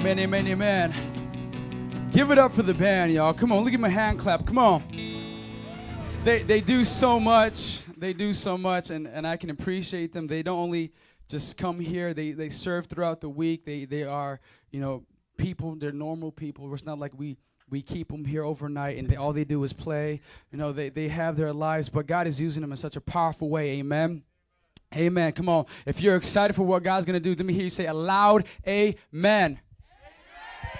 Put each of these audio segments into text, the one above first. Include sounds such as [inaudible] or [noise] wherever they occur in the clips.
Amen, amen, amen. Give it up for the band, y'all. Come on, look at my hand clap. Come on. They, they do so much. They do so much, and, and I can appreciate them. They don't only just come here, they, they serve throughout the week. They, they are, you know, people, they're normal people. It's not like we we keep them here overnight and they, all they do is play. You know, they, they have their lives, but God is using them in such a powerful way. Amen. Amen. Come on. If you're excited for what God's going to do, let me hear you say aloud, Amen.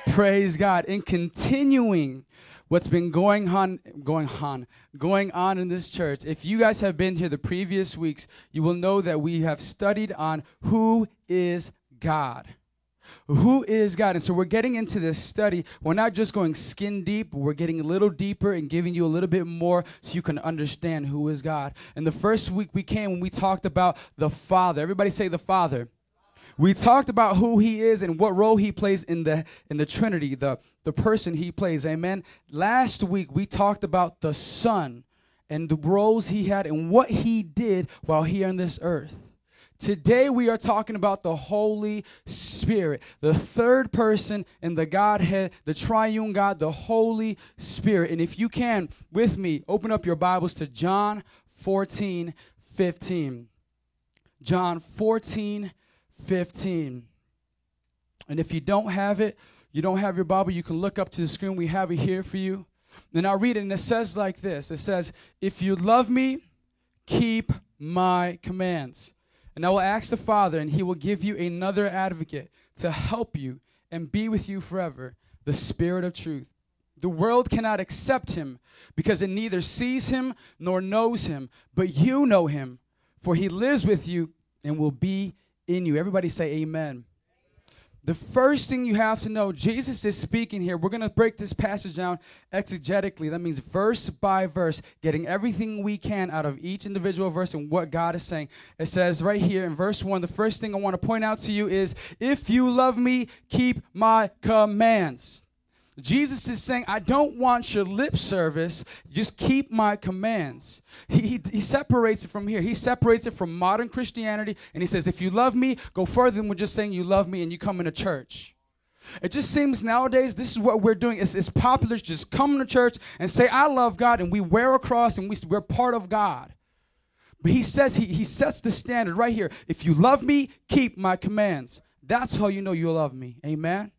Praise God. In continuing what's been going on going on going on in this church if you guys have been here the previous weeks you will know that we have studied on who is god who is God? And so we're getting into this study. We're not just going skin deep, we're getting a little deeper and giving you a little bit more so you can understand who is God. And the first week we came when we talked about the Father. Everybody say the Father. We talked about who he is and what role he plays in the in the Trinity, the the person he plays. Amen. Last week we talked about the Son and the roles he had and what he did while here on this earth. Today we are talking about the Holy Spirit, the third person in the Godhead, the triune God, the Holy Spirit. And if you can, with me, open up your Bibles to John 14, 15. John 14, 15. And if you don't have it, you don't have your Bible, you can look up to the screen. We have it here for you. Then I'll read it, and it says like this It says, If you love me, keep my commands. And I will ask the Father, and he will give you another advocate to help you and be with you forever the Spirit of truth. The world cannot accept him because it neither sees him nor knows him, but you know him, for he lives with you and will be in you. Everybody say, Amen. The first thing you have to know, Jesus is speaking here. We're going to break this passage down exegetically. That means verse by verse, getting everything we can out of each individual verse and what God is saying. It says right here in verse 1, the first thing I want to point out to you is if you love me, keep my commands. Jesus is saying, I don't want your lip service. Just keep my commands. He, he, he, separates it from here. He separates it from modern Christianity. And he says, if you love me, go further than just saying you love me and you come into church. It just seems nowadays this is what we're doing. It's, it's popular to just come to church and say, I love God, and we wear a cross and we, we're part of God. But he says, he, he sets the standard right here. If you love me, keep my commands. That's how you know you love me. Amen.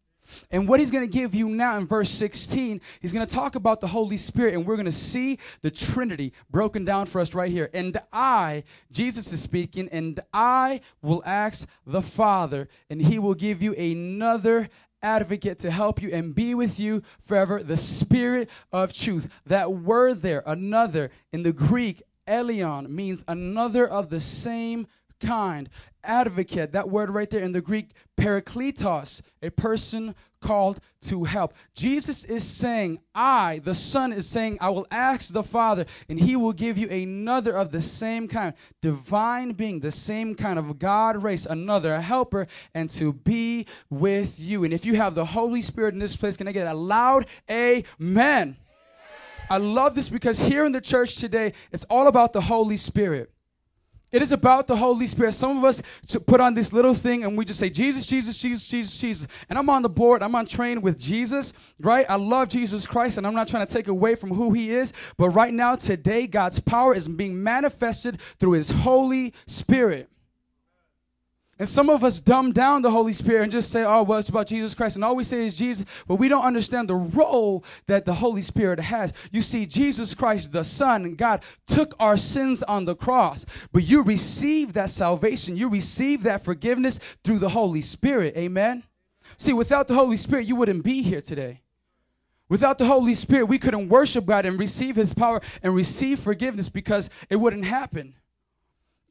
And what he's going to give you now in verse 16, he's going to talk about the Holy Spirit, and we're going to see the Trinity broken down for us right here. And I, Jesus is speaking, and I will ask the Father, and he will give you another advocate to help you and be with you forever, the Spirit of truth. That word there, another, in the Greek, eleon, means another of the same kind. Advocate, that word right there in the Greek, parakletos, a person called to help. Jesus is saying, I, the Son, is saying, I will ask the Father, and he will give you another of the same kind, divine being, the same kind of God race, another helper, and to be with you. And if you have the Holy Spirit in this place, can I get a loud amen? I love this because here in the church today, it's all about the Holy Spirit. It is about the Holy Spirit. Some of us put on this little thing and we just say, Jesus, Jesus, Jesus, Jesus, Jesus. And I'm on the board, I'm on train with Jesus, right? I love Jesus Christ and I'm not trying to take away from who he is. But right now, today, God's power is being manifested through his Holy Spirit. And some of us dumb down the Holy Spirit and just say, oh, well, it's about Jesus Christ. And all we say is Jesus, but we don't understand the role that the Holy Spirit has. You see, Jesus Christ, the Son, God, took our sins on the cross. But you receive that salvation, you receive that forgiveness through the Holy Spirit. Amen? See, without the Holy Spirit, you wouldn't be here today. Without the Holy Spirit, we couldn't worship God and receive His power and receive forgiveness because it wouldn't happen.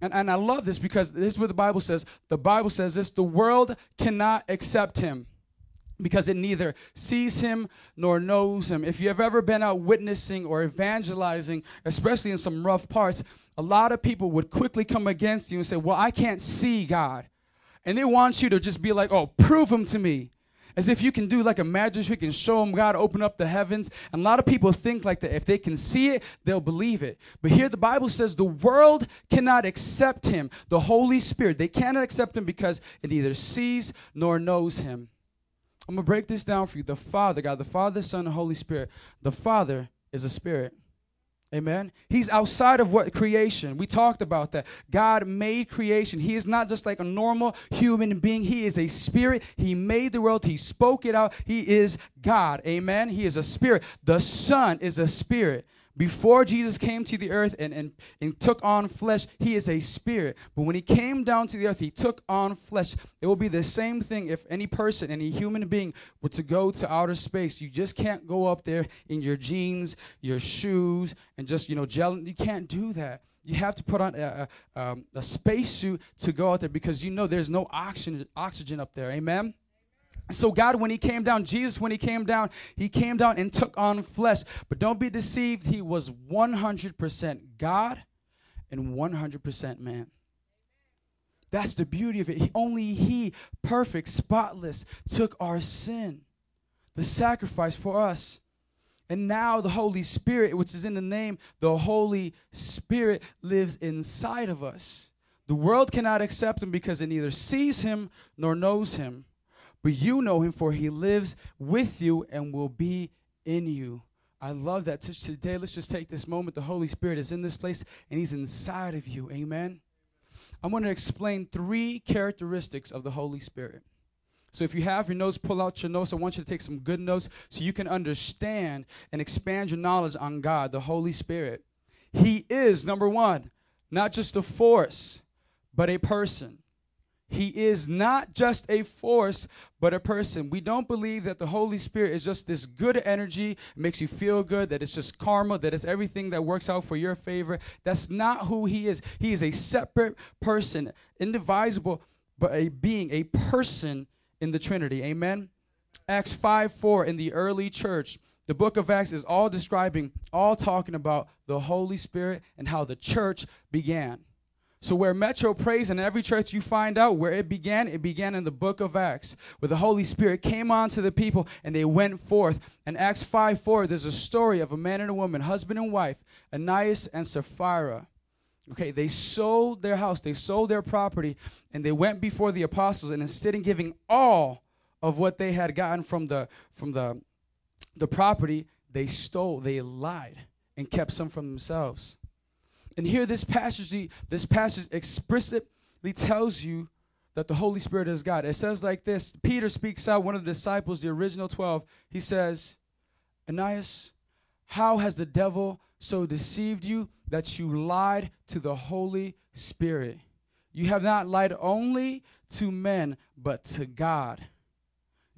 And, and I love this because this is what the Bible says. The Bible says this the world cannot accept him because it neither sees him nor knows him. If you have ever been out witnessing or evangelizing, especially in some rough parts, a lot of people would quickly come against you and say, Well, I can't see God. And they want you to just be like, Oh, prove him to me. As if you can do like a magic trick and show them God open up the heavens. And a lot of people think like that. If they can see it, they'll believe it. But here the Bible says the world cannot accept him, the Holy Spirit. They cannot accept him because it neither sees nor knows him. I'm going to break this down for you. The Father, God, the Father, Son, and Holy Spirit. The Father is a spirit. Amen. He's outside of what creation. We talked about that. God made creation. He is not just like a normal human being. He is a spirit. He made the world. He spoke it out. He is God. Amen. He is a spirit. The Son is a spirit. Before Jesus came to the earth and, and, and took on flesh, he is a spirit. But when he came down to the earth, he took on flesh. It will be the same thing if any person, any human being, were to go to outer space. You just can't go up there in your jeans, your shoes, and just, you know, gel. You can't do that. You have to put on a, a, um, a to go out there because you know there's no oxygen, oxygen up there. Amen? So, God, when He came down, Jesus, when He came down, He came down and took on flesh. But don't be deceived, He was 100% God and 100% man. That's the beauty of it. Only He, perfect, spotless, took our sin, the sacrifice for us. And now the Holy Spirit, which is in the name, the Holy Spirit lives inside of us. The world cannot accept Him because it neither sees Him nor knows Him. But you know him, for he lives with you and will be in you. I love that. Today, let's just take this moment. The Holy Spirit is in this place and he's inside of you. Amen. I'm going to explain three characteristics of the Holy Spirit. So if you have your notes, pull out your notes. I want you to take some good notes so you can understand and expand your knowledge on God, the Holy Spirit. He is, number one, not just a force, but a person. He is not just a force, but a person. We don't believe that the Holy Spirit is just this good energy, makes you feel good, that it's just karma, that it's everything that works out for your favor. That's not who He is. He is a separate person, indivisible, but a being, a person in the Trinity. Amen. Acts 5 4 in the early church. The book of Acts is all describing, all talking about the Holy Spirit and how the church began. So, where Metro prays, in every church you find out where it began, it began in the book of Acts, where the Holy Spirit came on to the people and they went forth. In Acts 5 4, there's a story of a man and a woman, husband and wife, Ananias and Sapphira. Okay, they sold their house, they sold their property, and they went before the apostles, and instead of giving all of what they had gotten from the from the the property, they stole, they lied, and kept some for themselves. And here this passage, this passage explicitly tells you that the Holy Spirit is God. It says like this Peter speaks out, one of the disciples, the original 12. He says, Ananias, how has the devil so deceived you that you lied to the Holy Spirit? You have not lied only to men, but to God.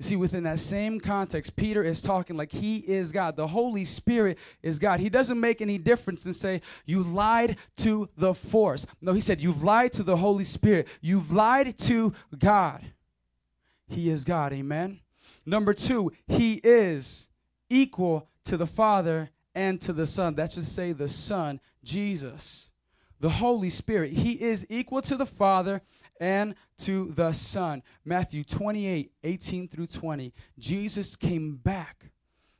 See, within that same context, Peter is talking like he is God. The Holy Spirit is God. He doesn't make any difference and say, You lied to the force. No, he said, You've lied to the Holy Spirit. You've lied to God. He is God. Amen. Number two, he is equal to the Father and to the Son. That's to say, the Son, Jesus. The Holy Spirit. He is equal to the Father and to the Son. Matthew 28 18 through 20. Jesus came back.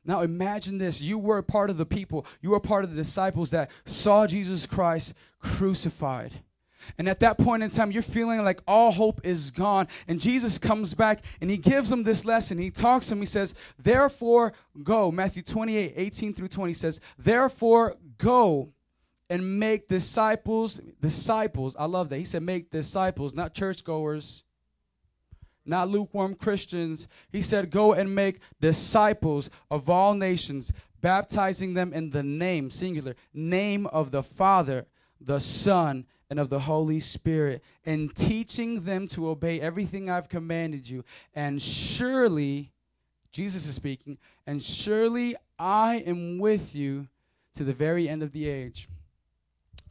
Now imagine this. You were part of the people, you were part of the disciples that saw Jesus Christ crucified. And at that point in time, you're feeling like all hope is gone. And Jesus comes back and he gives them this lesson. He talks to him. He says, Therefore, go. Matthew 28 18 through 20 says, Therefore, go and make disciples, disciples. I love that. He said, make disciples, not churchgoers, not lukewarm Christians. He said, go and make disciples of all nations, baptizing them in the name, singular, name of the Father, the Son, and of the Holy Spirit, and teaching them to obey everything I've commanded you. And surely, Jesus is speaking, and surely I am with you to the very end of the age.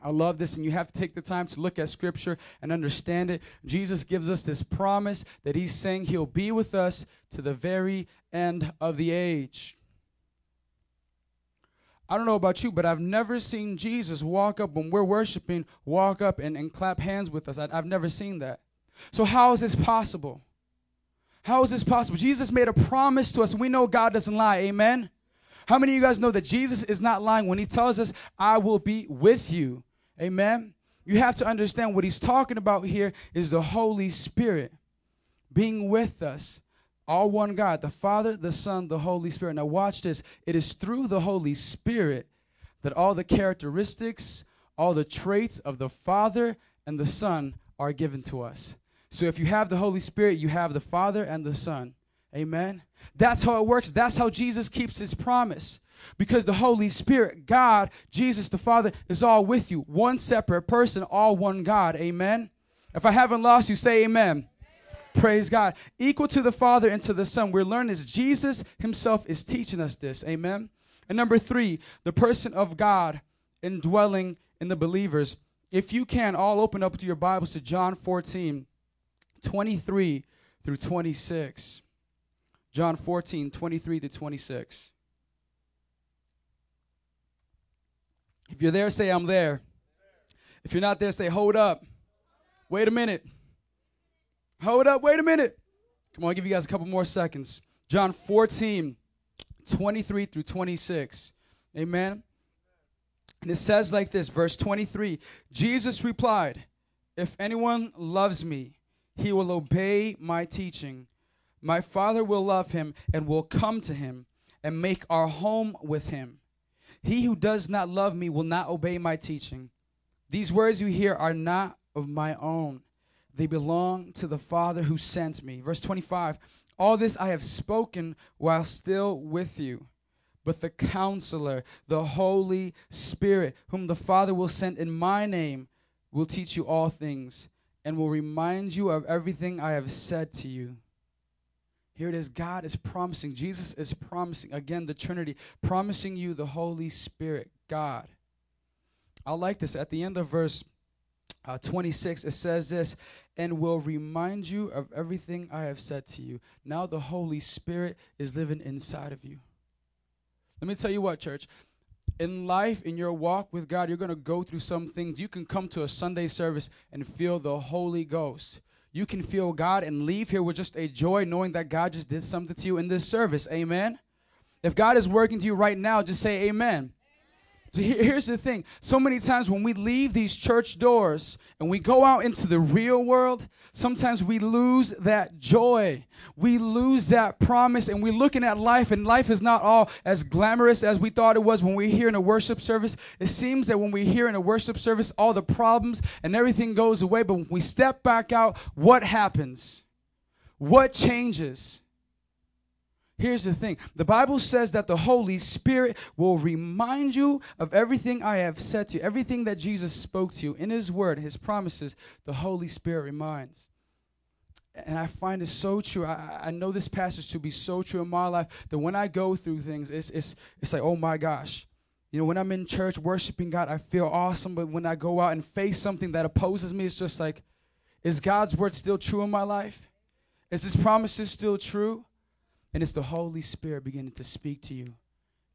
I love this, and you have to take the time to look at Scripture and understand it. Jesus gives us this promise that He's saying He'll be with us to the very end of the age. I don't know about you, but I've never seen Jesus walk up when we're worshiping, walk up and, and clap hands with us. I, I've never seen that. So, how is this possible? How is this possible? Jesus made a promise to us, we know God doesn't lie. Amen. How many of you guys know that Jesus is not lying when he tells us, I will be with you? Amen. You have to understand what he's talking about here is the Holy Spirit being with us. All one God, the Father, the Son, the Holy Spirit. Now, watch this. It is through the Holy Spirit that all the characteristics, all the traits of the Father and the Son are given to us. So, if you have the Holy Spirit, you have the Father and the Son. Amen. That's how it works. That's how Jesus keeps his promise. Because the Holy Spirit, God, Jesus the Father, is all with you. One separate person, all one God. Amen. If I haven't lost you, say amen. Praise God. Equal to the Father and to the Son. We're learning this. Jesus himself is teaching us this. Amen. And number three, the person of God indwelling in the believers. If you can, all open up to your Bibles to John 14, 23 through 26. John 14, 23 to 26. If you're there, say, I'm there. If you're not there, say, hold up. Wait a minute. Hold up. Wait a minute. Come on, I'll give you guys a couple more seconds. John 14, 23 through 26. Amen. And it says like this, verse 23 Jesus replied, If anyone loves me, he will obey my teaching. My Father will love him and will come to him and make our home with him. He who does not love me will not obey my teaching. These words you hear are not of my own, they belong to the Father who sent me. Verse 25 All this I have spoken while still with you. But the counselor, the Holy Spirit, whom the Father will send in my name, will teach you all things and will remind you of everything I have said to you. Here it is. God is promising, Jesus is promising, again, the Trinity, promising you the Holy Spirit, God. I like this. At the end of verse uh, 26, it says this, and will remind you of everything I have said to you. Now the Holy Spirit is living inside of you. Let me tell you what, church. In life, in your walk with God, you're going to go through some things. You can come to a Sunday service and feel the Holy Ghost you can feel God and leave here with just a joy knowing that God just did something to you in this service. Amen. If God is working to you right now, just say amen. So [laughs] here's the thing. So many times when we leave these church doors and we go out into the real world, sometimes we lose that joy. We lose that promise and we're looking at life and life is not all as glamorous as we thought it was when we are here in a worship service. It seems that when we're here in a worship service, all the problems and everything goes away. But when we step back out, what happens? What changes? Here's the thing the Bible says that the Holy Spirit will remind you of everything I have said to you, everything that Jesus spoke to you in His Word, His promises, the Holy Spirit reminds. And I find it so true. I, I know this passage to be so true in my life that when I go through things, it's, it's, it's like, oh my gosh. You know, when I'm in church worshiping God, I feel awesome. But when I go out and face something that opposes me, it's just like, is God's word still true in my life? Is His promises still true? And it's the Holy Spirit beginning to speak to you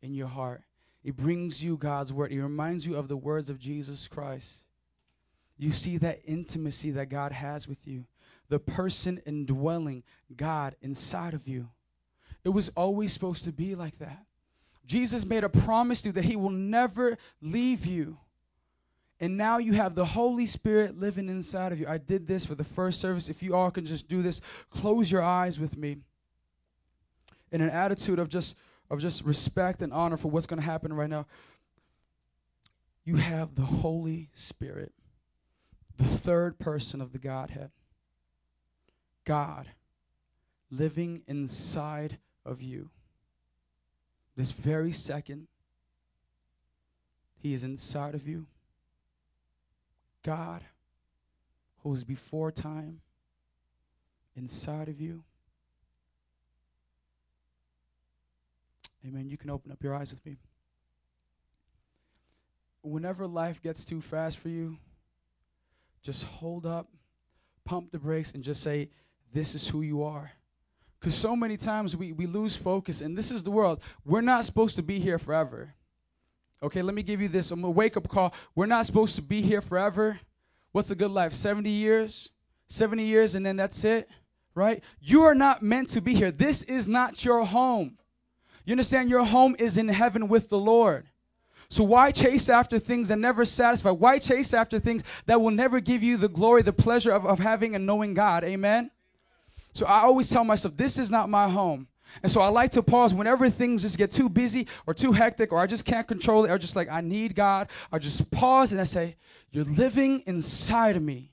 in your heart. It brings you God's word. It reminds you of the words of Jesus Christ. You see that intimacy that God has with you, the person indwelling God inside of you. It was always supposed to be like that. Jesus made a promise to you that he will never leave you. And now you have the Holy Spirit living inside of you. I did this for the first service. If you all can just do this, close your eyes with me in an attitude of just of just respect and honor for what's going to happen right now. You have the Holy Spirit, the third person of the Godhead. God living inside of you. This very second, He is inside of you. God, who is before time, inside of you. Amen. You can open up your eyes with me. Whenever life gets too fast for you, just hold up, pump the brakes, and just say, This is who you are. Because so many times we, we lose focus, and this is the world. We're not supposed to be here forever. Okay, let me give you this. I'm a wake up call. We're not supposed to be here forever. What's a good life? 70 years? 70 years, and then that's it, right? You are not meant to be here. This is not your home. You understand? Your home is in heaven with the Lord. So why chase after things that never satisfy? Why chase after things that will never give you the glory, the pleasure of, of having and knowing God? Amen? So I always tell myself, this is not my home. And so I like to pause whenever things just get too busy or too hectic or I just can't control it or just like I need God. I just pause and I say, You're living inside of me.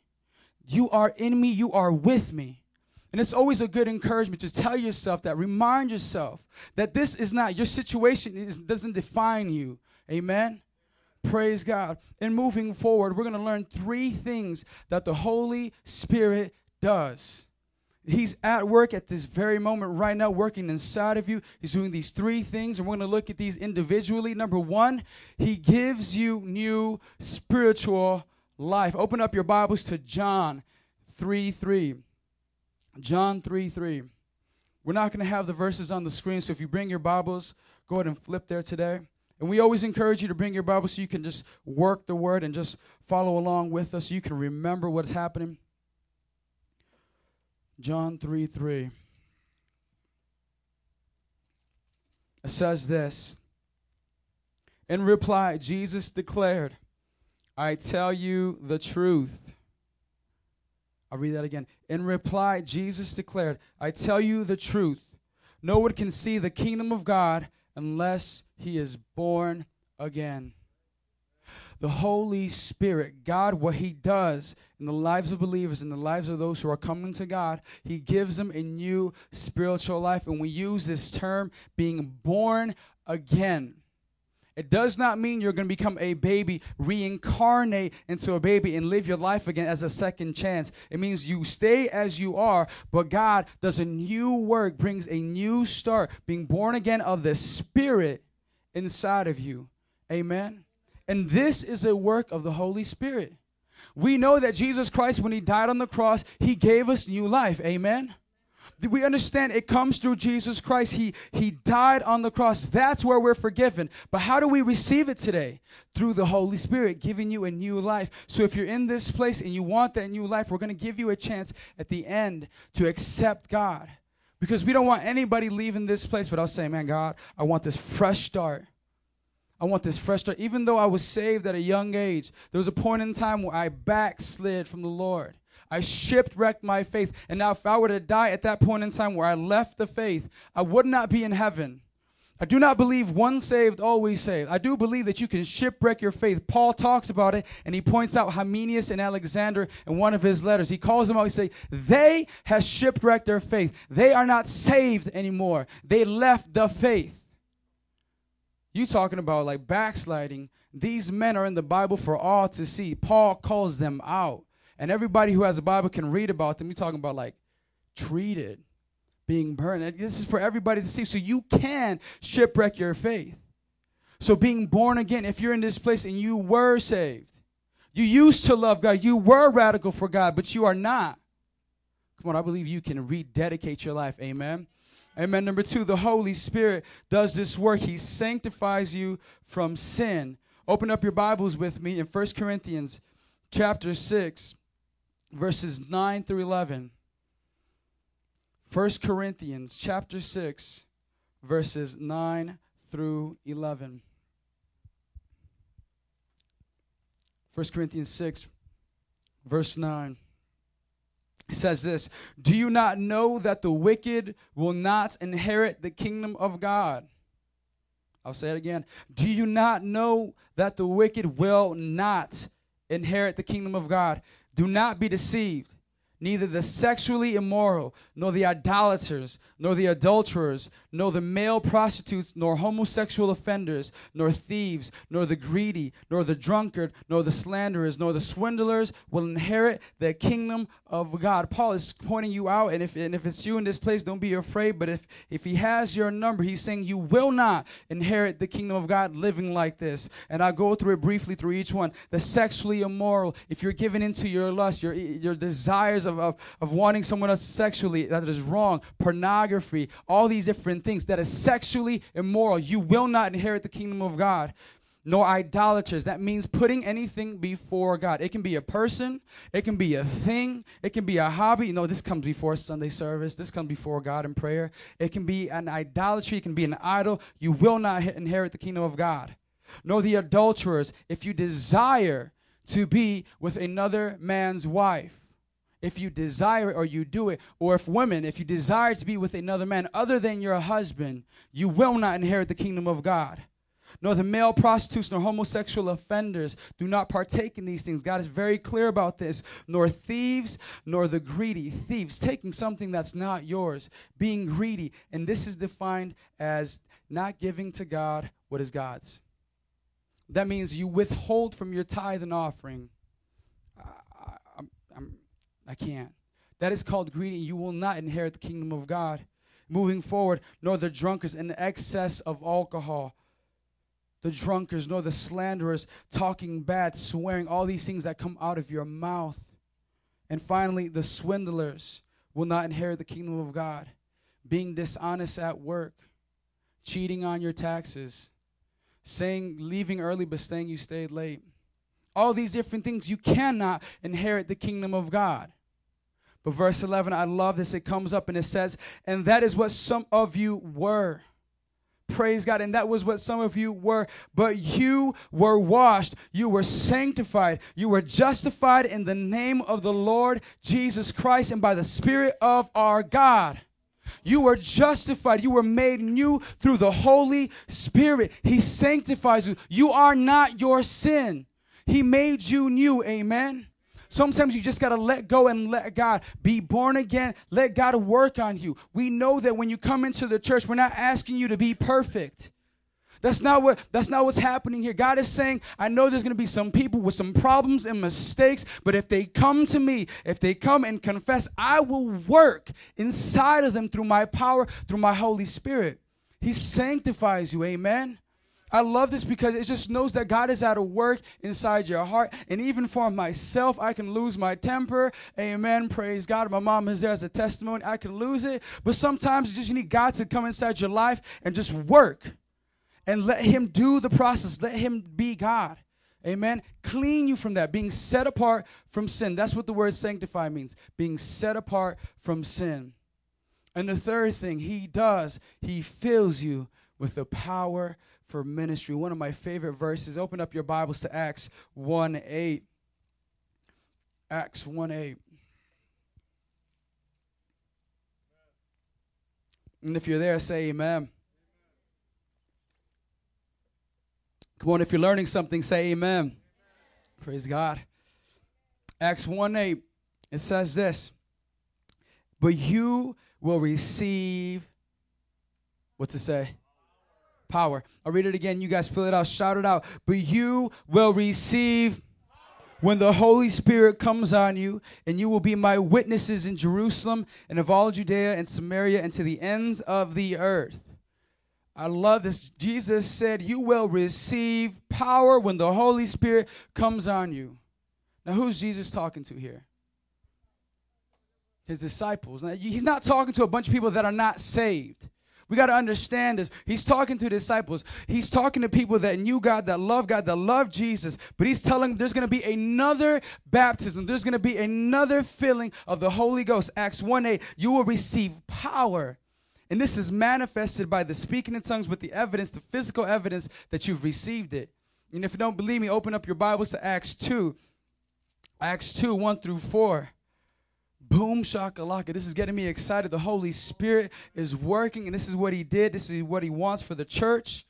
You are in me. You are with me. And it's always a good encouragement to tell yourself that, remind yourself that this is not, your situation is, doesn't define you. Amen? Praise God. And moving forward, we're going to learn three things that the Holy Spirit does. He's at work at this very moment right now, working inside of you. He's doing these three things, and we're going to look at these individually. Number one, He gives you new spiritual life. Open up your Bibles to John 3 3. John 3 3. We're not going to have the verses on the screen, so if you bring your Bibles, go ahead and flip there today. And we always encourage you to bring your Bible so you can just work the word and just follow along with us so you can remember what's happening. John 3 3. It says this In reply, Jesus declared, I tell you the truth. I'll read that again. In reply, Jesus declared, I tell you the truth. No one can see the kingdom of God unless he is born again the Holy Spirit, God, what He does in the lives of believers, in the lives of those who are coming to God, He gives them a new spiritual life. And we use this term being born again. It does not mean you're going to become a baby, reincarnate into a baby, and live your life again as a second chance. It means you stay as you are, but God does a new work, brings a new start, being born again of the Spirit inside of you. Amen. And this is a work of the Holy Spirit. We know that Jesus Christ, when He died on the cross, He gave us new life. Amen. We understand it comes through Jesus Christ. He, he died on the cross. That's where we're forgiven. But how do we receive it today? Through the Holy Spirit giving you a new life. So if you're in this place and you want that new life, we're going to give you a chance at the end to accept God. Because we don't want anybody leaving this place without saying, man, God, I want this fresh start. I want this fresh start. Even though I was saved at a young age, there was a point in time where I backslid from the Lord. I shipwrecked my faith. And now, if I were to die at that point in time where I left the faith, I would not be in heaven. I do not believe one saved, always saved. I do believe that you can shipwreck your faith. Paul talks about it, and he points out Hymenaeus and Alexander in one of his letters. He calls them out. He says, They have shipwrecked their faith. They are not saved anymore. They left the faith. You talking about like backsliding. These men are in the Bible for all to see. Paul calls them out. And everybody who has a Bible can read about them. You're talking about like treated, being burned. This is for everybody to see. So you can shipwreck your faith. So being born again, if you're in this place and you were saved, you used to love God, you were radical for God, but you are not. Come on, I believe you can rededicate your life. Amen. Amen. Number two, the Holy Spirit does this work. He sanctifies you from sin. Open up your Bibles with me in 1 Corinthians chapter 6, verses 9 through 11. 1 Corinthians chapter 6, verses 9 through 11. 1 Corinthians 6, verse 9. He says this Do you not know that the wicked will not inherit the kingdom of God? I'll say it again. Do you not know that the wicked will not inherit the kingdom of God? Do not be deceived neither the sexually immoral, nor the idolaters, nor the adulterers, nor the male prostitutes, nor homosexual offenders, nor thieves, nor the greedy, nor the drunkard, nor the slanderers, nor the swindlers will inherit the kingdom of God. Paul is pointing you out, and if, and if it's you in this place, don't be afraid. But if, if he has your number, he's saying you will not inherit the kingdom of God living like this. And I'll go through it briefly through each one. The sexually immoral, if you're given into your lust, your, your desires of of, of, wanting someone else sexually, that is wrong, pornography, all these different things that is sexually immoral. You will not inherit the kingdom of God nor idolaters. That means putting anything before God. It can be a person, it can be a thing, it can be a hobby. You know, this comes before Sunday service, this comes before God in prayer. It can be an idolatry, it can be an idol. You will not inherit the kingdom of God. Nor the adulterers, if you desire to be with another man's wife. If you desire it or you do it, or if women, if you desire to be with another man other than your husband, you will not inherit the kingdom of God. Nor the male prostitutes nor homosexual offenders do not partake in these things. God is very clear about this. Nor thieves, nor the greedy. Thieves, taking something that's not yours, being greedy. And this is defined as not giving to God what is God's. That means you withhold from your tithe and offering. I, can't. That is called greedy. You will not inherit the kingdom of God. Moving forward, nor the drunkards in the excess of alcohol, the drunkards, nor the slanderers, talking bad, swearing, all these things that come out of your mouth. And finally, the swindlers will not inherit the kingdom of God. Being dishonest at work, cheating on your taxes, saying leaving early but saying you stayed late. All these different things, you cannot inherit the kingdom of God. But verse 11, I love this. It comes up and it says, And that is what some of you were. Praise God. And that was what some of you were. But you were washed. You were sanctified. You were justified in the name of the Lord Jesus Christ and by the Spirit of our God. You were justified. You were made new through the Holy Spirit. He sanctifies you. You are not your sin. He made you new. Amen. Sometimes you just got to let go and let God be born again. Let God work on you. We know that when you come into the church, we're not asking you to be perfect. That's not what that's not what's happening here. God is saying, I know there's going to be some people with some problems and mistakes, but if they come to me, if they come and confess, I will work inside of them through my power, through my Holy Spirit. He sanctifies you. Amen. I love this because it just knows that God is at work inside your heart. And even for myself, I can lose my temper. Amen. Praise God. My mom is there as a testimony. I can lose it. But sometimes you just need God to come inside your life and just work and let Him do the process. Let Him be God. Amen. Clean you from that, being set apart from sin. That's what the word sanctify means being set apart from sin. And the third thing He does, He fills you with the power for ministry. One of my favorite verses. Open up your Bibles to Acts 1 8. Acts 1 8. And if you're there, say amen. Come on, if you're learning something, say amen. amen. Praise God. Acts 1 8, it says this But you will receive, what's it say? Power. I'll read it again. You guys fill it out, shout it out. But you will receive when the Holy Spirit comes on you, and you will be my witnesses in Jerusalem and of all Judea and Samaria and to the ends of the earth. I love this. Jesus said, You will receive power when the Holy Spirit comes on you. Now, who's Jesus talking to here? His disciples. Now, he's not talking to a bunch of people that are not saved. We got to understand this. He's talking to disciples. He's talking to people that knew God, that love God, that love Jesus. But he's telling them there's going to be another baptism. There's going to be another filling of the Holy Ghost. Acts 1 8. You will receive power and this is manifested by the speaking in tongues with the evidence, the physical evidence that you've received it. And if you don't believe me, open up your Bibles to Acts 2. Acts 2, 1 through 4. Boom, shakalaka. This is getting me excited. The Holy Spirit is working, and this is what He did. This is what He wants for the church.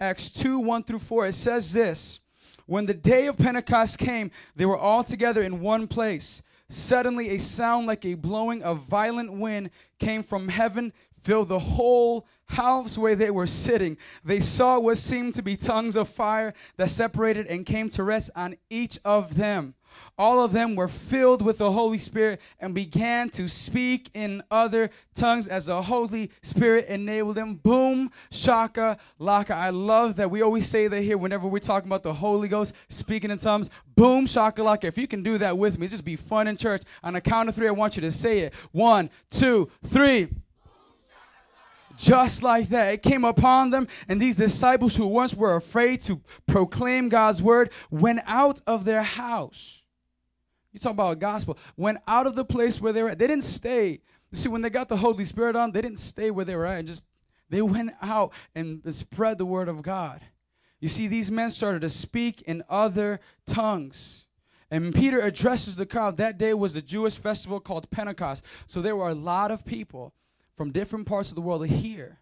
Acts 2, 1 through 4. It says this When the day of Pentecost came, they were all together in one place. Suddenly, a sound like a blowing of violent wind came from heaven, filled the whole house where they were sitting. They saw what seemed to be tongues of fire that separated and came to rest on each of them. All of them were filled with the Holy Spirit and began to speak in other tongues as the Holy Spirit enabled them. Boom, shaka, laka. I love that we always say that here whenever we're talking about the Holy Ghost speaking in tongues. Boom, shaka, laka. If you can do that with me, just be fun in church. On a count of three, I want you to say it. One, two, three just like that. It came upon them, and these disciples who once were afraid to proclaim God's word went out of their house. You talk about gospel. Went out of the place where they were at. They didn't stay. You see, when they got the Holy Spirit on, they didn't stay where they were at and just they went out and spread the word of God. You see, these men started to speak in other tongues. And Peter addresses the crowd. That day was the Jewish festival called Pentecost. So there were a lot of people from different parts of the world here.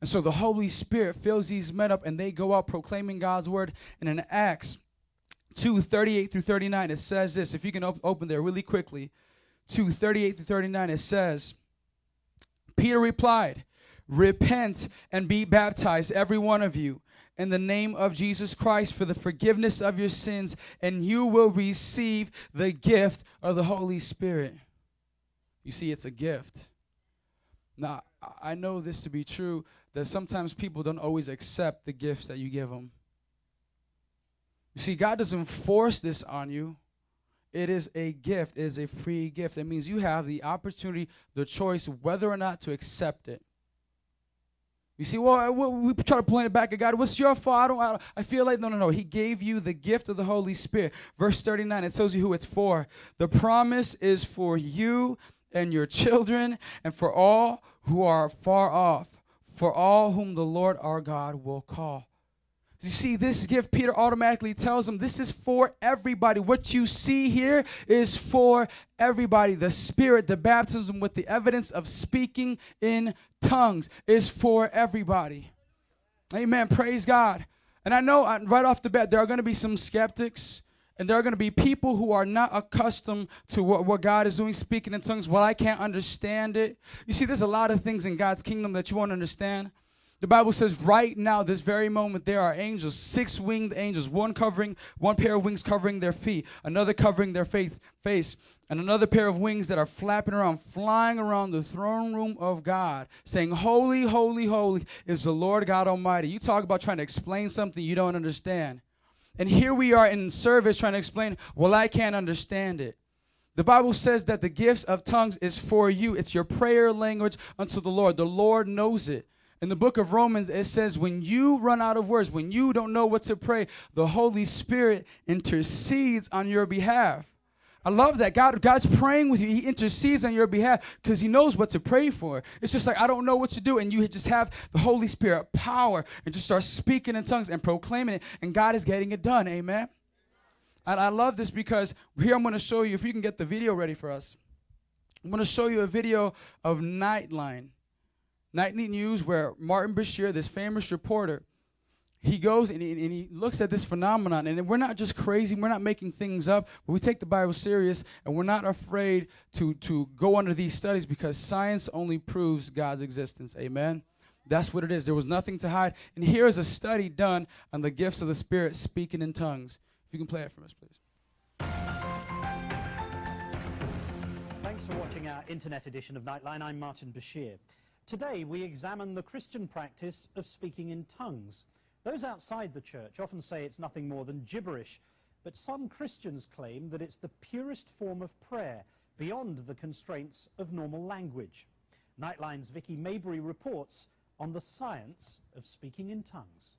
And so the Holy Spirit fills these men up and they go out proclaiming God's word. And in Acts 2 38 through 39, it says this. If you can op- open there really quickly. 2 38 through 39, it says, Peter replied, Repent and be baptized, every one of you, in the name of Jesus Christ for the forgiveness of your sins, and you will receive the gift of the Holy Spirit. You see, it's a gift. Now, I know this to be true that sometimes people don't always accept the gifts that you give them. You see, God doesn't force this on you. It is a gift, it is a free gift. It means you have the opportunity, the choice, whether or not to accept it. You see, well, we try to point it back at God. What's your fault? I don't, I don't. I feel like no, no, no. He gave you the gift of the Holy Spirit. Verse thirty-nine. It tells you who it's for. The promise is for you and your children, and for all who are far off, for all whom the Lord our God will call. You see, this gift, Peter automatically tells them this is for everybody. What you see here is for everybody. The Spirit, the baptism with the evidence of speaking in tongues is for everybody. Amen. Praise God. And I know right off the bat, there are going to be some skeptics and there are going to be people who are not accustomed to what, what God is doing, speaking in tongues. Well, I can't understand it. You see, there's a lot of things in God's kingdom that you won't understand. The Bible says right now, this very moment, there are angels, six winged angels, one covering, one pair of wings covering their feet, another covering their faith, face, and another pair of wings that are flapping around, flying around the throne room of God, saying, Holy, holy, holy is the Lord God Almighty. You talk about trying to explain something you don't understand. And here we are in service trying to explain, well, I can't understand it. The Bible says that the gifts of tongues is for you. It's your prayer language unto the Lord. The Lord knows it. In the book of Romans, it says, when you run out of words, when you don't know what to pray, the Holy Spirit intercedes on your behalf. I love that. God, God's praying with you. He intercedes on your behalf because He knows what to pray for. It's just like, I don't know what to do. And you just have the Holy Spirit power and just start speaking in tongues and proclaiming it. And God is getting it done. Amen. And I love this because here I'm going to show you, if you can get the video ready for us, I'm going to show you a video of Nightline. Nightly News, where Martin Bashir, this famous reporter, he goes and he, and he, looks at this phenomenon. And we're not just crazy, we're not making things up, we take the Bible serious and we're not afraid to, to go under these studies because science only proves God's existence. Amen? That's what it is. There was nothing to hide. And here is a study done on the gifts of the Spirit speaking in tongues. If you can play it for us, please. Thanks for watching our internet edition of Nightline. I'm Martin Bashir. Today we examine the Christian practice of speaking in tongues. Those outside the church often say it's nothing more than gibberish, but some Christians claim that it's the purest form of prayer, beyond the constraints of normal language. Nightline's Vicki Mabrey reports on the science of speaking in tongues.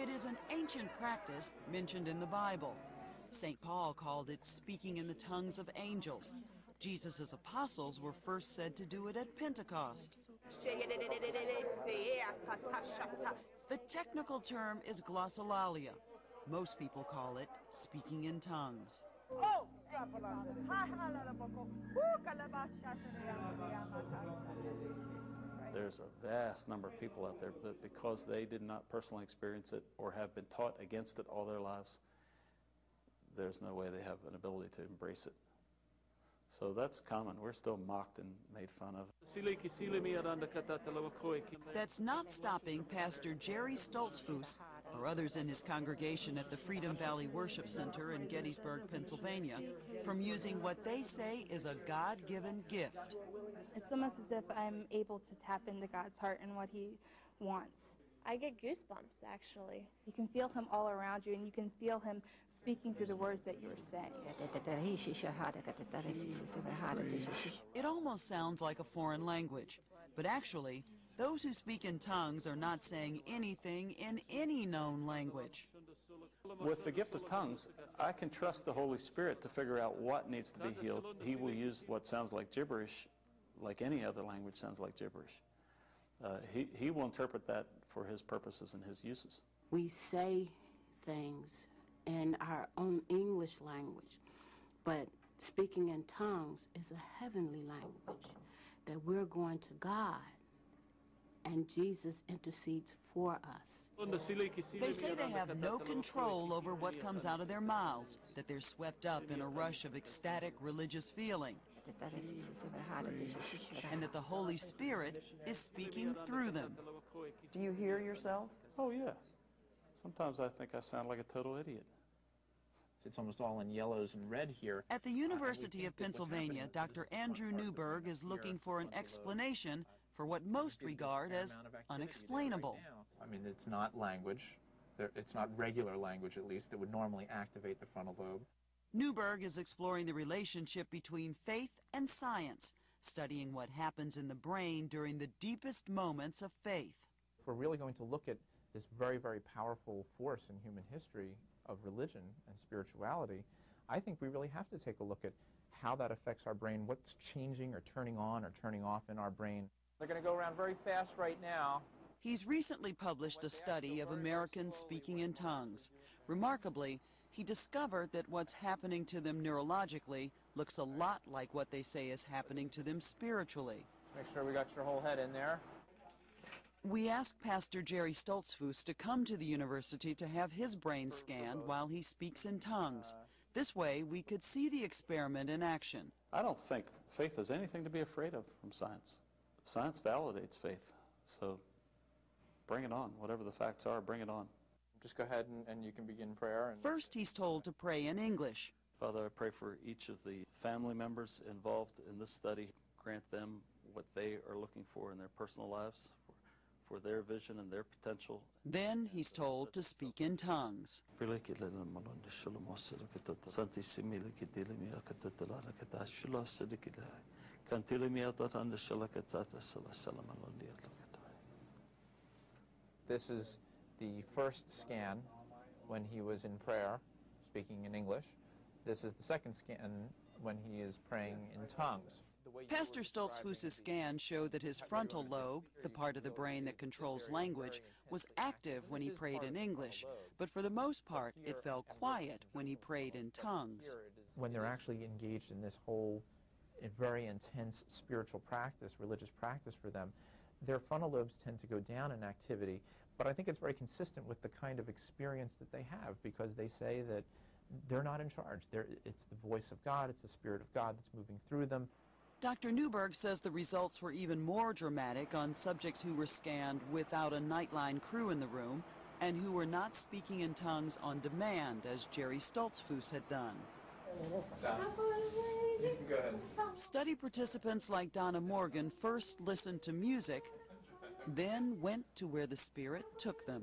It is an ancient practice mentioned in the Bible. St. Paul called it speaking in the tongues of angels. Jesus' apostles were first said to do it at Pentecost. The technical term is glossolalia. Most people call it speaking in tongues. There's a vast number of people out there that because they did not personally experience it or have been taught against it all their lives, there's no way they have an ability to embrace it. So that's common. We're still mocked and made fun of. That's not stopping Pastor Jerry Stoltzfus or others in his congregation at the Freedom Valley Worship Center in Gettysburg, Pennsylvania, from using what they say is a God given gift. It's almost as if I'm able to tap into God's heart and what He wants. I get goosebumps, actually. You can feel Him all around you, and you can feel Him speaking through the words that you're saying. It almost sounds like a foreign language, but actually, those who speak in tongues are not saying anything in any known language. With the gift of tongues, I can trust the Holy Spirit to figure out what needs to be healed. He will use what sounds like gibberish, like any other language sounds like gibberish. Uh, he, he will interpret that for his purposes and his uses. We say things in our own English language, but speaking in tongues is a heavenly language that we're going to God and Jesus intercedes for us. They say they have no control over what comes out of their mouths, that they're swept up in a rush of ecstatic religious feeling, and that the Holy Spirit is speaking through them. Do you hear yourself? Oh, yeah. Sometimes I think I sound like a total idiot. It's almost all in yellows and red here. At the University of Pennsylvania, Dr. Andrew Newberg is looking for an explanation for what most regard as unexplainable. I mean, it's not language. It's not regular language, at least, that would normally activate the frontal lobe. Newberg is exploring the relationship between faith and science, studying what happens in the brain during the deepest moments of faith. If we're really going to look at this very, very powerful force in human history of religion and spirituality, I think we really have to take a look at how that affects our brain, what's changing or turning on or turning off in our brain. They're going to go around very fast right now. He's recently published a study of Americans speaking in tongues. Remarkably, he discovered that what's happening to them neurologically looks a lot like what they say is happening to them spiritually. Make sure we got your whole head in there. We asked Pastor Jerry Stoltzfus to come to the university to have his brain scanned while he speaks in tongues. This way, we could see the experiment in action. I don't think faith is anything to be afraid of from science. Science validates faith, so bring it on. Whatever the facts are, bring it on. Just go ahead and, and you can begin prayer. First, he's told to pray in English. Father, I pray for each of the family members involved in this study. Grant them what they are looking for in their personal lives, for, for their vision and their potential. Then he's told to speak in tongues. This is the first scan when he was in prayer, speaking in English. This is the second scan when he is praying in tongues. Pastor Stoltzfus's scan showed that his frontal lobe, the part of the brain that controls language, was active when he prayed in English, but for the most part, it fell quiet when he prayed in tongues. When they're actually engaged in this whole very intense spiritual practice, religious practice for them, their frontal lobes tend to go down in activity, but I think it's very consistent with the kind of experience that they have because they say that they're not in charge. They're, it's the voice of God, it's the Spirit of God that's moving through them. Dr. Newberg says the results were even more dramatic on subjects who were scanned without a Nightline crew in the room and who were not speaking in tongues on demand, as Jerry Stoltzfus had done. Study participants like Donna Morgan first listened to music, then went to where the Spirit took them.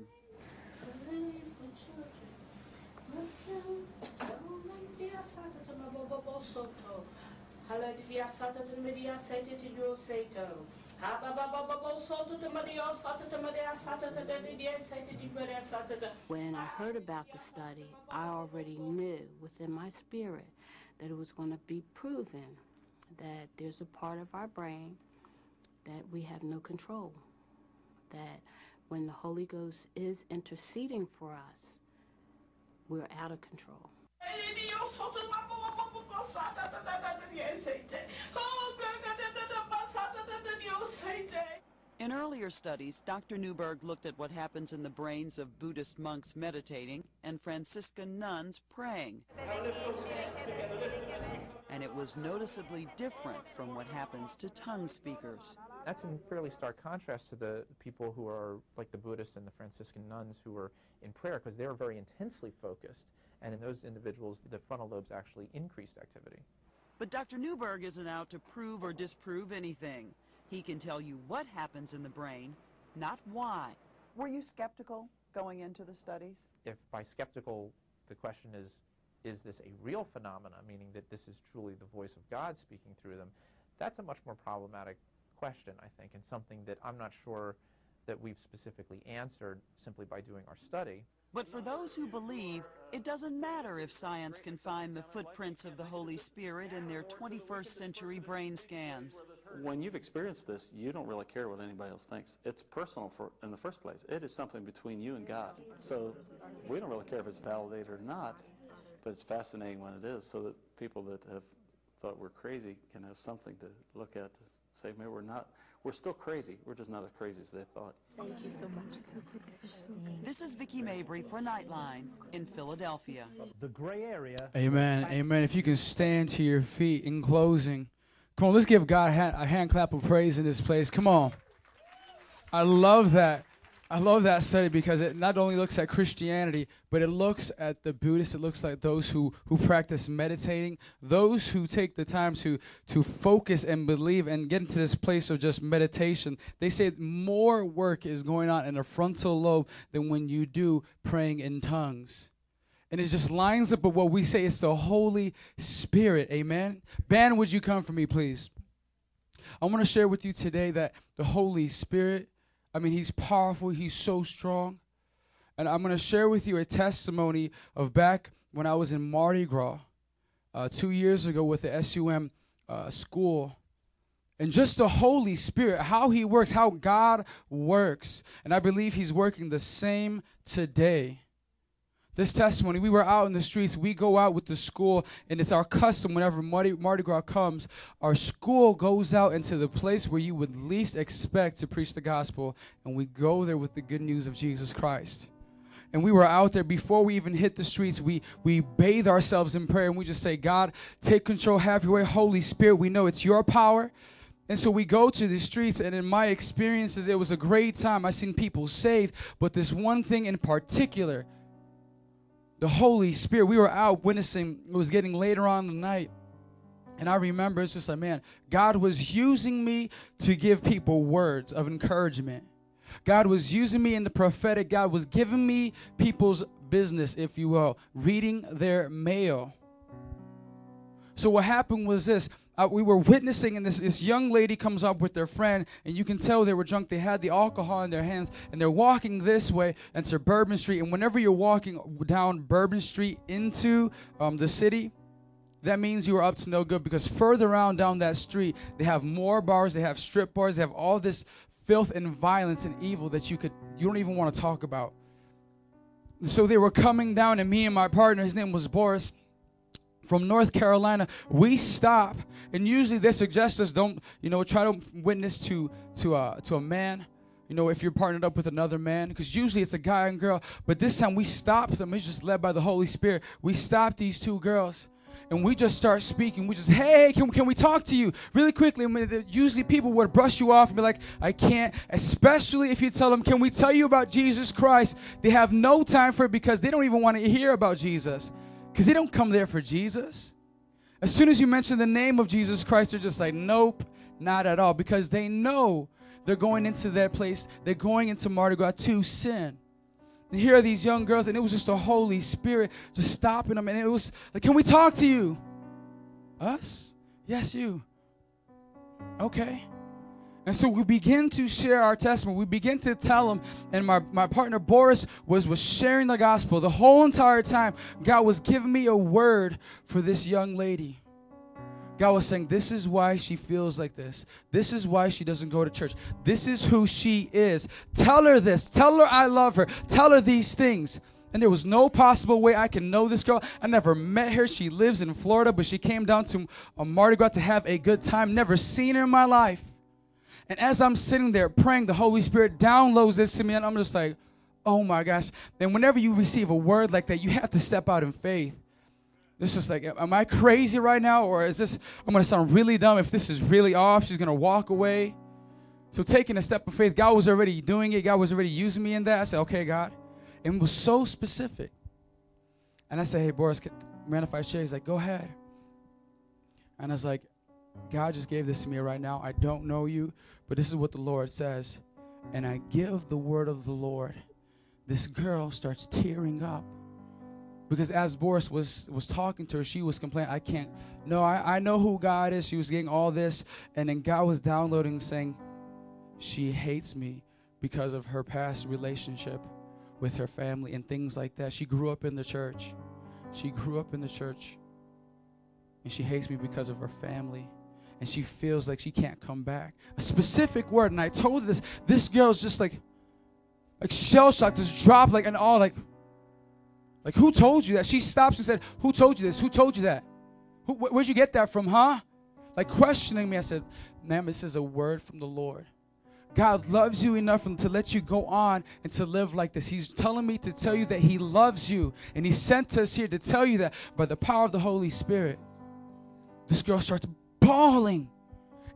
When I heard about the study, I already knew within my spirit that it was going to be proven that there's a part of our brain that we have no control. That when the Holy Ghost is interceding for us, we're out of control. In earlier studies, Dr. Newberg looked at what happens in the brains of Buddhist monks meditating and Franciscan nuns praying. And it was noticeably different from what happens to tongue speakers. That's in fairly stark contrast to the people who are like the Buddhists and the Franciscan nuns who are in prayer because they were very intensely focused. And in those individuals, the frontal lobes actually increased activity. But Dr. Newberg isn't out to prove or disprove anything. He can tell you what happens in the brain, not why. Were you skeptical going into the studies? If by skeptical, the question is, is this a real phenomenon, meaning that this is truly the voice of God speaking through them, that's a much more problematic question, I think, and something that I'm not sure that we've specifically answered simply by doing our study. But for those who believe, it doesn't matter if science can find the footprints of the Holy Spirit in their 21st century brain scans. when you've experienced this, you don't really care what anybody else thinks. It's personal for in the first place. It is something between you and God. So we don't really care if it's validated or not, but it's fascinating when it is, so that people that have thought we're crazy can have something to look at to say, maybe we're not. We're still crazy. We're just not as crazy as they thought. Thank you so much. This is Vicki Mabrey for Nightline in Philadelphia. The gray area. Amen. Amen. If you can stand to your feet in closing. Come on, let's give God a hand, a hand clap of praise in this place. Come on. I love that. I love that study because it not only looks at Christianity, but it looks at the Buddhists. It looks like those who, who practice meditating, those who take the time to, to focus and believe and get into this place of just meditation. They say more work is going on in the frontal lobe than when you do praying in tongues. And it just lines up with what we say it's the Holy Spirit. Amen. Ben, would you come for me, please? I want to share with you today that the Holy Spirit I mean, he's powerful, he's so strong. And I'm going to share with you a testimony of back when I was in Mardi Gras uh, two years ago with the SUM uh, school. And just the Holy Spirit, how He works, how God works. And I believe He's working the same today this testimony. We were out in the streets. We go out with the school, and it's our custom whenever Mardi, Mardi Gras comes, our school goes out into the place where you would least expect to preach the gospel, and we go there with the good news of Jesus Christ. And we were out there before we even hit the streets. We we bathe ourselves in prayer and we just say, God, take control, have your way, Holy Spirit. We know it's your power. And so we go to the streets, and in my experiences, it was a great time. I seen people saved, but this one thing in particular the Holy Spirit. We were out witnessing, it was getting later on the night. And I remember it's just like, man, God was using me to give people words of encouragement. God was using me in the prophetic. God was giving me people's business, if you will, reading their mail. So what happened was this uh, we were witnessing, and this, this young lady comes up with their friend, and you can tell they were drunk. They had the alcohol in their hands, and they're walking this way, and Bourbon Street. And whenever you're walking down Bourbon Street into um, the city, that means you are up to no good because further on down that street, they have more bars, they have strip bars, they have all this filth and violence and evil that you could you don't even want to talk about. So they were coming down, and me and my partner, his name was Boris from North Carolina, we stop, and usually they suggest us don't, you know, try to witness to to a to a man. You know, if you're partnered up with another man, because usually it's a guy and girl. But this time we stop them. It's just led by the Holy Spirit. We stop these two girls, and we just start speaking. We just, hey, can, can we talk to you really quickly? I mean, usually people would brush you off and be like, I can't. Especially if you tell them, can we tell you about Jesus Christ? They have no time for it because they don't even want to hear about Jesus because they don't come there for Jesus. As soon as you mention the name of Jesus Christ, they're just like, nope, not at all, because they know they're going into that place, they're going into Mardi Gras to sin. And here are these young girls, and it was just the Holy Spirit just stopping them. And it was like, Can we talk to you? Us? Yes, you. Okay. And so we begin to share our testimony. We begin to tell them. And my, my partner Boris was, was sharing the gospel the whole entire time. God was giving me a word for this young lady. God was saying, This is why she feels like this. This is why she doesn't go to church. This is who she is. Tell her this. Tell her I love her. Tell her these things. And there was no possible way I can know this girl. I never met her. She lives in Florida, but she came down to a Mardi Gras to have a good time. Never seen her in my life. And as I'm sitting there praying, the Holy Spirit downloads this to me, and I'm just like, oh my gosh. Then, whenever you receive a word like that, you have to step out in faith. It's just like, am I crazy right now? Or is this, I'm going to sound really dumb if this is really off? She's going to walk away. So, taking a step of faith, God was already doing it. God was already using me in that. I said, okay, God. And it was so specific. And I said, hey, Boris, man, if I? He's like, go ahead. And I was like, God just gave this to me right now. I don't know you, but this is what the Lord says. And I give the word of the Lord. This girl starts tearing up. Because as Boris was, was talking to her, she was complaining, I can't. No, I, I know who God is. She was getting all this. And then God was downloading, saying, She hates me because of her past relationship with her family and things like that. She grew up in the church. She grew up in the church. And she hates me because of her family and she feels like she can't come back. A specific word, and I told her this. This girl's just like, like shell shocked, just dropped like and all like, like who told you that? She stops and said, "Who told you this? Who told you that? Who, wh- where'd you get that from, huh?" Like questioning me. I said, "Ma'am, this is a word from the Lord." God loves you enough to let you go on and to live like this. He's telling me to tell you that He loves you, and He sent us here to tell you that by the power of the Holy Spirit. This girl starts bawling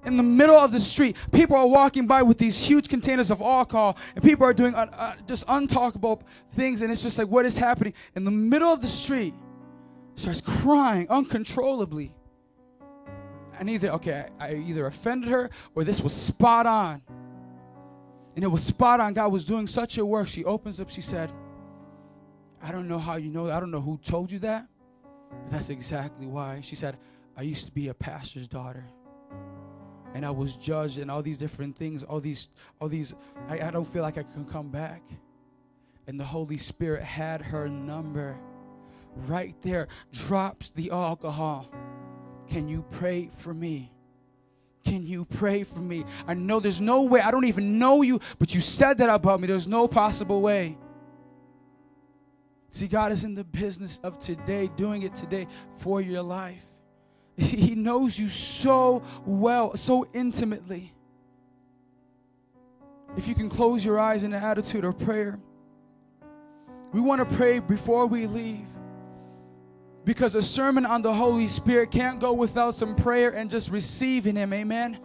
in the middle of the street. People are walking by with these huge containers of alcohol, and people are doing uh, uh, just untalkable things, and it's just like, what is happening? In the middle of the street, starts crying uncontrollably. And either, okay, I, I either offended her or this was spot on. And it was spot on. God was doing such a work. She opens up, she said, I don't know how you know that. I don't know who told you that, but that's exactly why. She said, I used to be a pastor's daughter. And I was judged and all these different things, all these, all these, I, I don't feel like I can come back. And the Holy Spirit had her number right there, drops the alcohol. Can you pray for me? Can you pray for me? I know there's no way. I don't even know you, but you said that about me. There's no possible way. See, God is in the business of today, doing it today for your life. He knows you so well, so intimately. If you can close your eyes in an attitude of prayer, we want to pray before we leave. Because a sermon on the Holy Spirit can't go without some prayer and just receiving Him. Amen.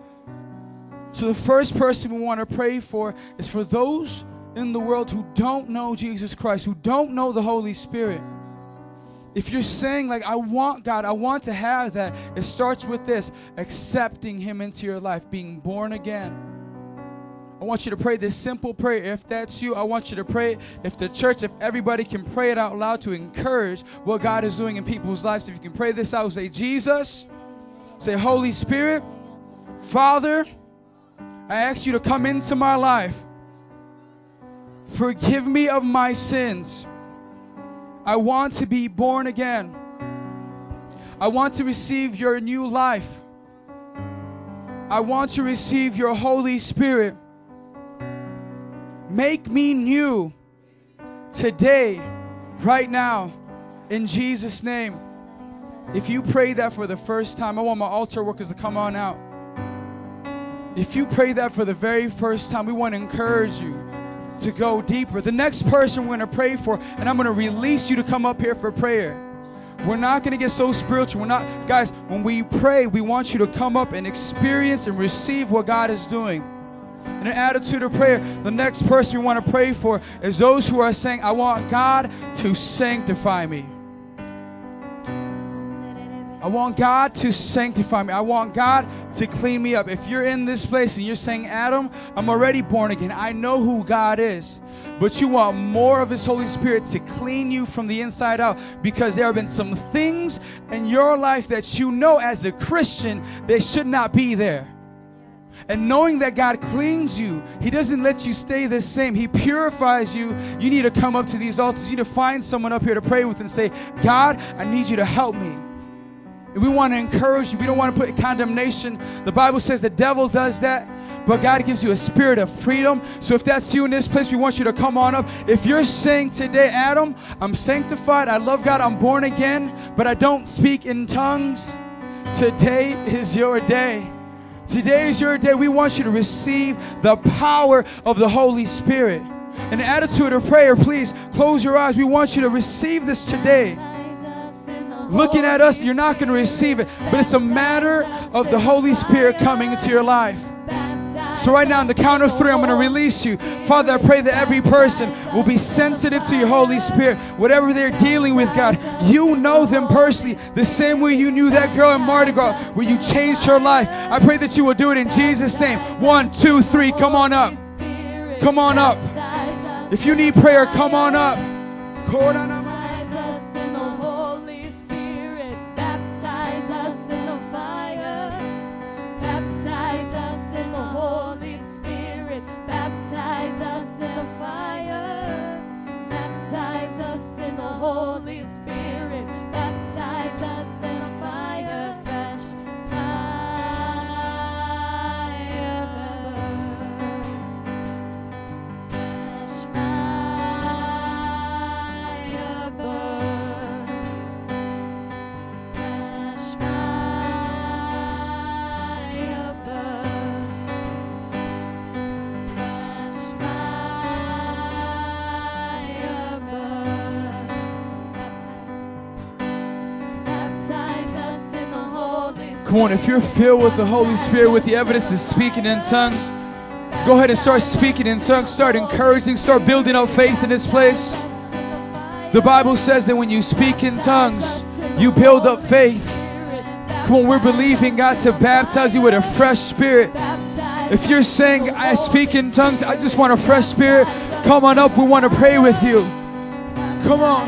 So, the first person we want to pray for is for those in the world who don't know Jesus Christ, who don't know the Holy Spirit. If you're saying, like, I want God, I want to have that, it starts with this accepting Him into your life, being born again. I want you to pray this simple prayer. If that's you, I want you to pray it. If the church, if everybody can pray it out loud to encourage what God is doing in people's lives, if you can pray this out, say, Jesus, say, Holy Spirit, Father, I ask you to come into my life. Forgive me of my sins. I want to be born again. I want to receive your new life. I want to receive your Holy Spirit. Make me new today, right now, in Jesus' name. If you pray that for the first time, I want my altar workers to come on out. If you pray that for the very first time, we want to encourage you to go deeper. The next person we're going to pray for, and I'm going to release you to come up here for prayer. We're not going to get so spiritual. We're not, guys, when we pray, we want you to come up and experience and receive what God is doing. In an attitude of prayer, the next person we want to pray for is those who are saying, I want God to sanctify me. I want God to sanctify me. I want God to clean me up. If you're in this place and you're saying, Adam, I'm already born again, I know who God is, but you want more of His Holy Spirit to clean you from the inside out because there have been some things in your life that you know as a Christian they should not be there. And knowing that God cleans you, He doesn't let you stay the same. He purifies you. You need to come up to these altars. You need to find someone up here to pray with and say, God, I need you to help me. And we want to encourage you. We don't want to put condemnation. The Bible says the devil does that, but God gives you a spirit of freedom. So if that's you in this place, we want you to come on up. If you're saying today, Adam, I'm sanctified, I love God, I'm born again, but I don't speak in tongues, today is your day. Today is your day. We want you to receive the power of the Holy Spirit. An attitude of prayer, please close your eyes. We want you to receive this today looking at us, you're not going to receive it. But it's a matter of the Holy Spirit coming into your life. So, right now, on the count of three, I'm going to release you. Father, I pray that every person will be sensitive to your Holy Spirit. Whatever they're dealing with, God, you know them personally the same way you knew that girl in Mardi Gras where you changed her life. I pray that you will do it in Jesus' name. One, two, three, come on up. Come on up. If you need prayer, come on up. Come on, if you're filled with the Holy Spirit, with the evidence of speaking in tongues, go ahead and start speaking in tongues, start encouraging, start building up faith in this place. The Bible says that when you speak in tongues, you build up faith. Come on, we're believing God to baptize you with a fresh spirit. If you're saying, I speak in tongues, I just want a fresh spirit, come on up. We want to pray with you. Come on.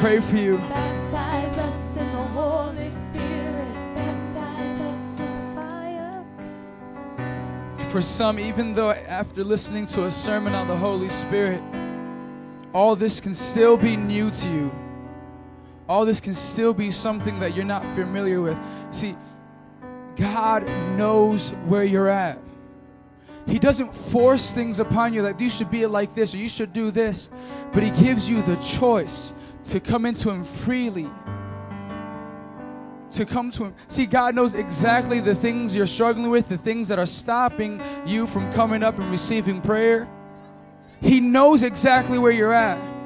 Pray for you. For some, even though after listening to a sermon on the Holy Spirit, all this can still be new to you. All this can still be something that you're not familiar with. See, God knows where you're at. He doesn't force things upon you like you should be like this or you should do this, but He gives you the choice to come into Him freely. To come to Him. See, God knows exactly the things you're struggling with, the things that are stopping you from coming up and receiving prayer. He knows exactly where you're at.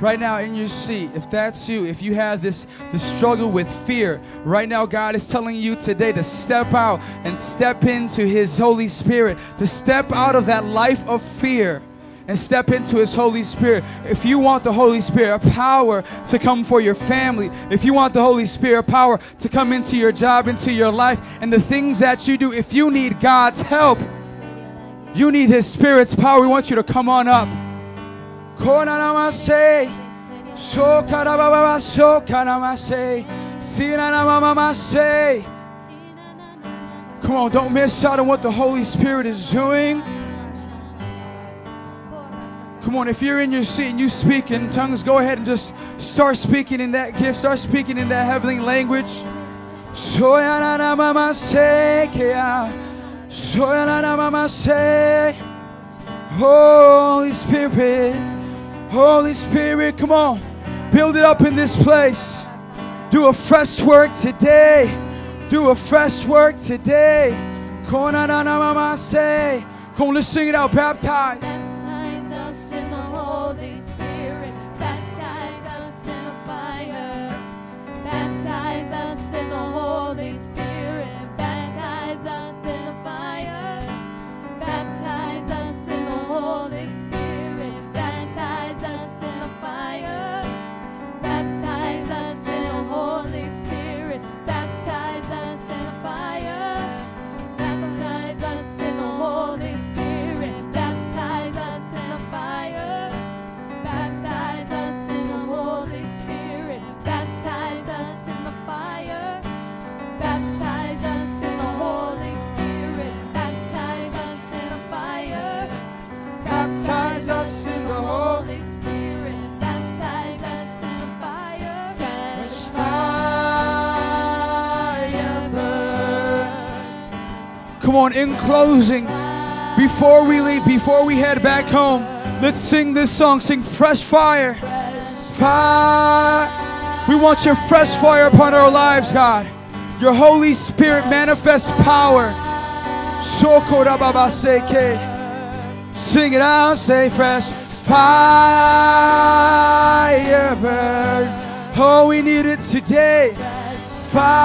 Right now in your seat if that's you if you have this this struggle with fear right now god is telling you today to step out and step into his holy spirit to step out of that life of fear and step into His Holy Spirit. If you want the Holy Spirit a power to come for your family, if you want the Holy Spirit power to come into your job, into your life, and the things that you do, if you need God's help, you need His Spirit's power. We want you to come on up. Come on, don't miss out on what the Holy Spirit is doing. Come on, if you're in your seat and you speak in tongues, go ahead and just start speaking in that gift. Start speaking in that heavenly language. Holy Spirit, Holy Spirit, come on. Build it up in this place. Do a fresh work today. Do a fresh work today. Come on, let's sing it out. Baptize. Come on, in closing, before we leave, before we head back home, let's sing this song. Sing fresh fire. Fire. We want your fresh fire upon our lives, God. Your Holy Spirit manifest power. Sing it out, say fresh fire burn. Oh, we need it today. Fire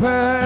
burn.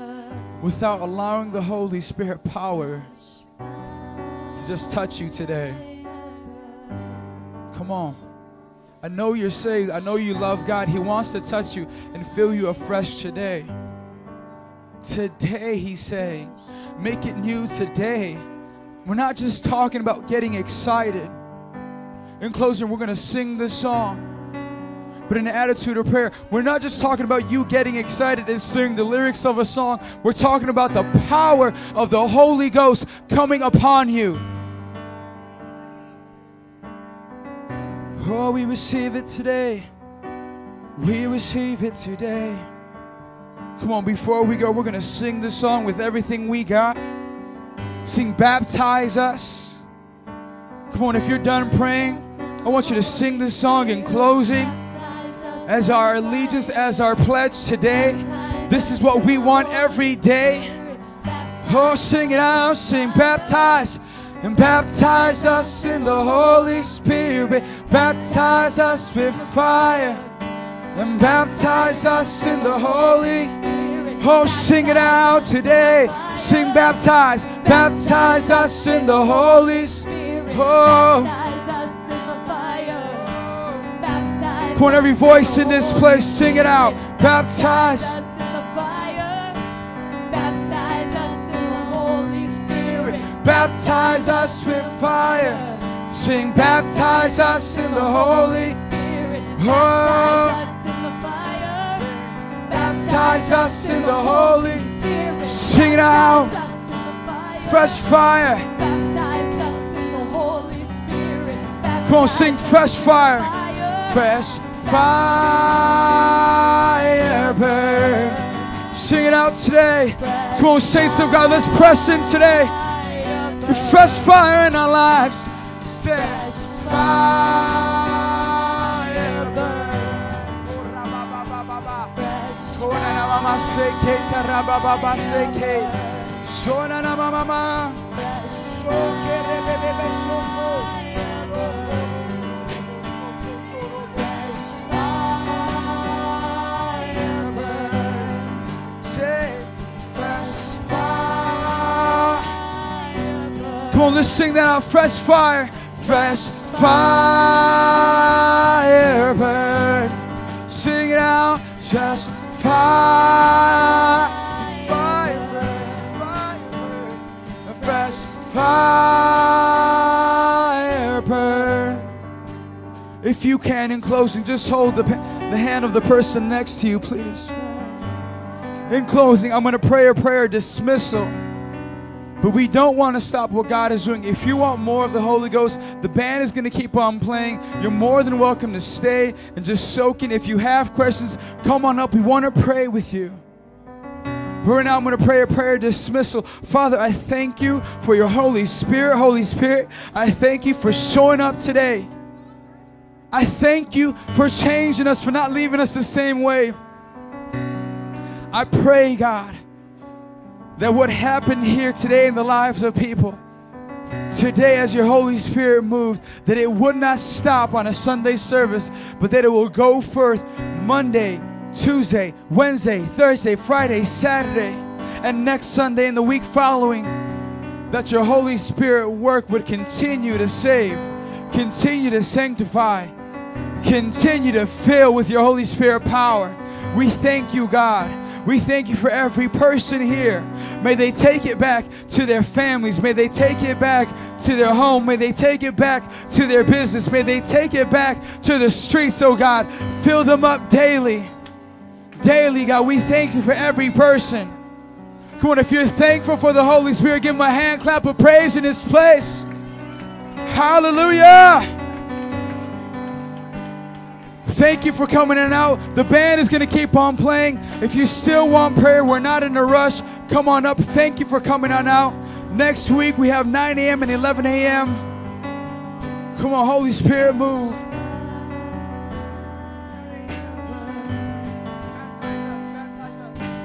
without allowing the Holy Spirit power to just touch you today. Come on. I know you're saved. I know you love God. He wants to touch you and fill you afresh today. Today, He's saying, make it new today. We're not just talking about getting excited. In closing, we're going to sing this song but an attitude of prayer. We're not just talking about you getting excited and singing the lyrics of a song, we're talking about the power of the Holy Ghost coming upon you. Oh, we receive it today. We receive it today. Come on, before we go, we're going to sing this song with everything we got. Sing, baptize us. Come on, if you're done praying, I want you to sing this song in closing as our allegiance, as our pledge today. This is what we want every day. Oh, sing it out, sing, baptize and baptize us in the Holy Spirit. Baptize us with fire and baptize us in the Holy Oh, sing it out today. Sing, baptize, baptize us in the Holy Spirit. Oh. Come on, every voice in this place, sing it out. Baptize. Baptize us with fire. Sing, baptize us in the Holy Spirit. Oh. Baptize us in the Holy Spirit. Sing it out. Fresh fire. Come on, sing fresh fire. Fresh fire burn. Sing it out today. Come on, saints of God, let's press in today. Fresh fire in our lives. Fresh fire Come on, let's sing that out. Fresh fire, fresh fire burn. Sing it out, just fire, fire burn, a fresh. If you can, in closing, just hold the, the hand of the person next to you, please. In closing, I'm going to pray a prayer dismissal. But we don't want to stop what God is doing. If you want more of the Holy Ghost, the band is going to keep on playing. You're more than welcome to stay and just soak in. If you have questions, come on up. We want to pray with you. But right now, I'm going to pray a prayer dismissal. Father, I thank you for your Holy Spirit. Holy Spirit, I thank you for showing up today. I thank you for changing us, for not leaving us the same way. I pray, God that what happened here today in the lives of people, today as your Holy Spirit moved, that it would not stop on a Sunday service, but that it will go forth Monday, Tuesday, Wednesday, Thursday, Friday, Saturday, and next Sunday and the week following. That your Holy Spirit work would continue to save, continue to sanctify, continue to fill with your Holy Spirit power. We thank you, God. We thank you for every person here. May they take it back to their families. May they take it back to their home. May they take it back to their business. May they take it back to the streets, oh God. Fill them up daily. Daily, God. We thank you for every person. Come on, if you're thankful for the Holy Spirit, give him a hand clap of praise in this place. Hallelujah. Thank you for coming in and out. The band is going to keep on playing. If you still want prayer, we're not in a rush. Come on up. Thank you for coming on out. Next week we have 9 a.m. and 11 a.m. Come on, Holy Spirit, move.